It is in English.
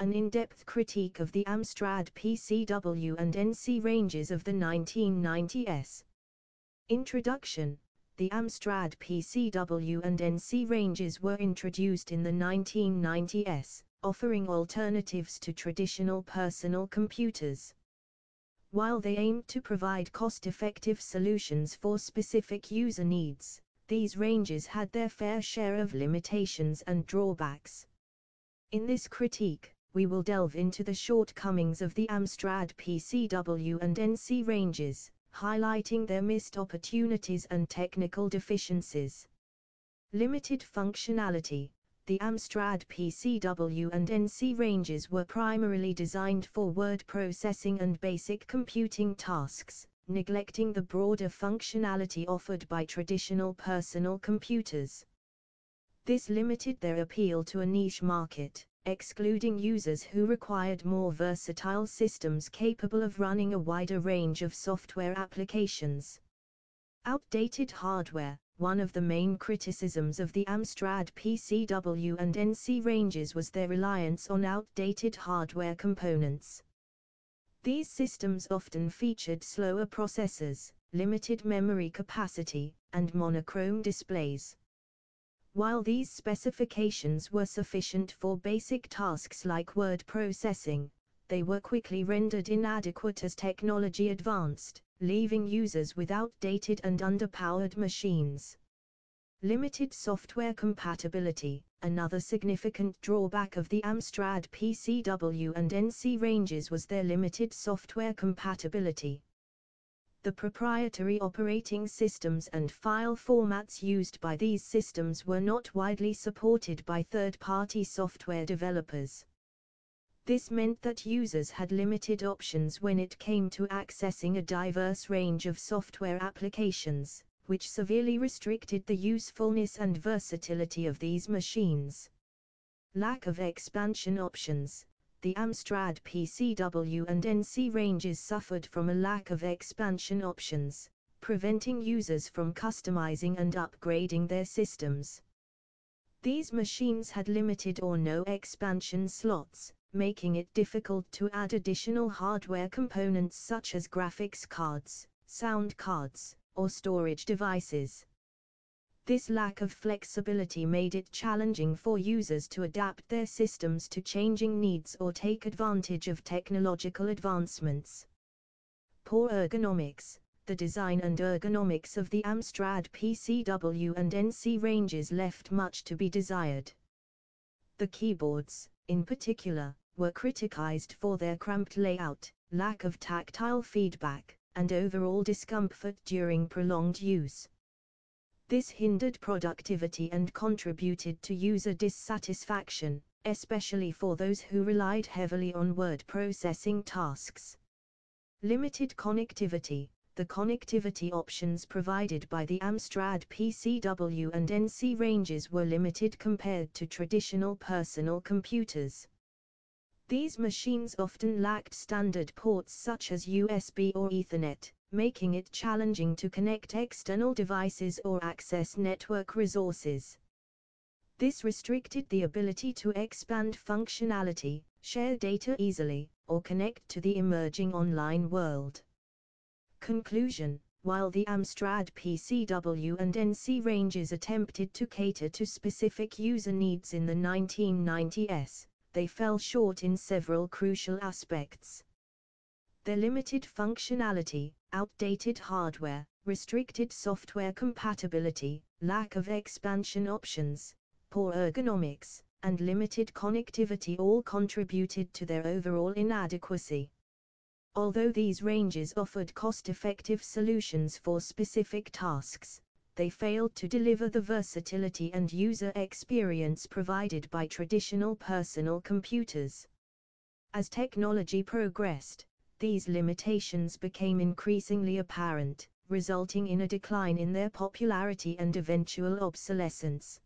an in-depth critique of the Amstrad PCW and NC ranges of the 1990s. Introduction The Amstrad PCW and NC ranges were introduced in the 1990s, offering alternatives to traditional personal computers. While they aimed to provide cost-effective solutions for specific user needs, these ranges had their fair share of limitations and drawbacks. In this critique, we will delve into the shortcomings of the Amstrad PCW and NC ranges, highlighting their missed opportunities and technical deficiencies. Limited functionality The Amstrad PCW and NC ranges were primarily designed for word processing and basic computing tasks, neglecting the broader functionality offered by traditional personal computers. This limited their appeal to a niche market excluding users who required more versatile systems capable of running a wider range of software applications. Outdated hardware One of the main criticisms of the Amstrad PCW and NC ranges was their reliance on outdated hardware components. These systems often featured slower processors, limited memory capacity, and monochrome displays. While these specifications were sufficient for basic tasks like word processing, they were quickly rendered inadequate as technology advanced, leaving users with outdated and underpowered machines. Limited software compatibility Another significant drawback of the Amstrad PCW and NC ranges was their limited software compatibility the proprietary operating systems and file formats used by these systems were not widely supported by third-party software developers. This meant that users had limited options when it came to accessing a diverse range of software applications, which severely restricted the usefulness and versatility of these machines. Lack of expansion options the Amstrad PCW and NC ranges suffered from a lack of expansion options, preventing users from customizing and upgrading their systems. These machines had limited or no expansion slots, making it difficult to add additional hardware components such as graphics cards, sound cards, or storage devices. This lack of flexibility made it challenging for users to adapt their systems to changing needs or take advantage of technological advancements. Poor ergonomics The design and ergonomics of the Amstrad PCW and NC ranges left much to be desired. The keyboards, in particular, were criticized for their cramped layout, lack of tactile feedback, and overall discomfort during prolonged use. This hindered productivity and contributed to user dissatisfaction, especially for those who relied heavily on word processing tasks. Limited connectivity The connectivity options provided by the Amstrad PCW and NC ranges were limited compared to traditional personal computers. These machines often lacked standard ports such as USB or Ethernet, making it challenging to connect external devices or access network resources. This restricted the ability to expand functionality, share data easily, or connect to the emerging online world. Conclusion While the Amstrad PCW and NC ranges attempted to cater to specific user needs in the 1990s, they fell short in several crucial aspects. Their limited functionality, outdated hardware, restricted software compatibility, lack of expansion options, poor ergonomics, and limited connectivity all contributed to their overall inadequacy. Although these ranges offered cost-effective solutions for specific tasks, they failed to deliver the versatility and user experience provided by traditional personal computers. As technology progressed, these limitations became increasingly apparent, resulting in a decline in their popularity and eventual obsolescence.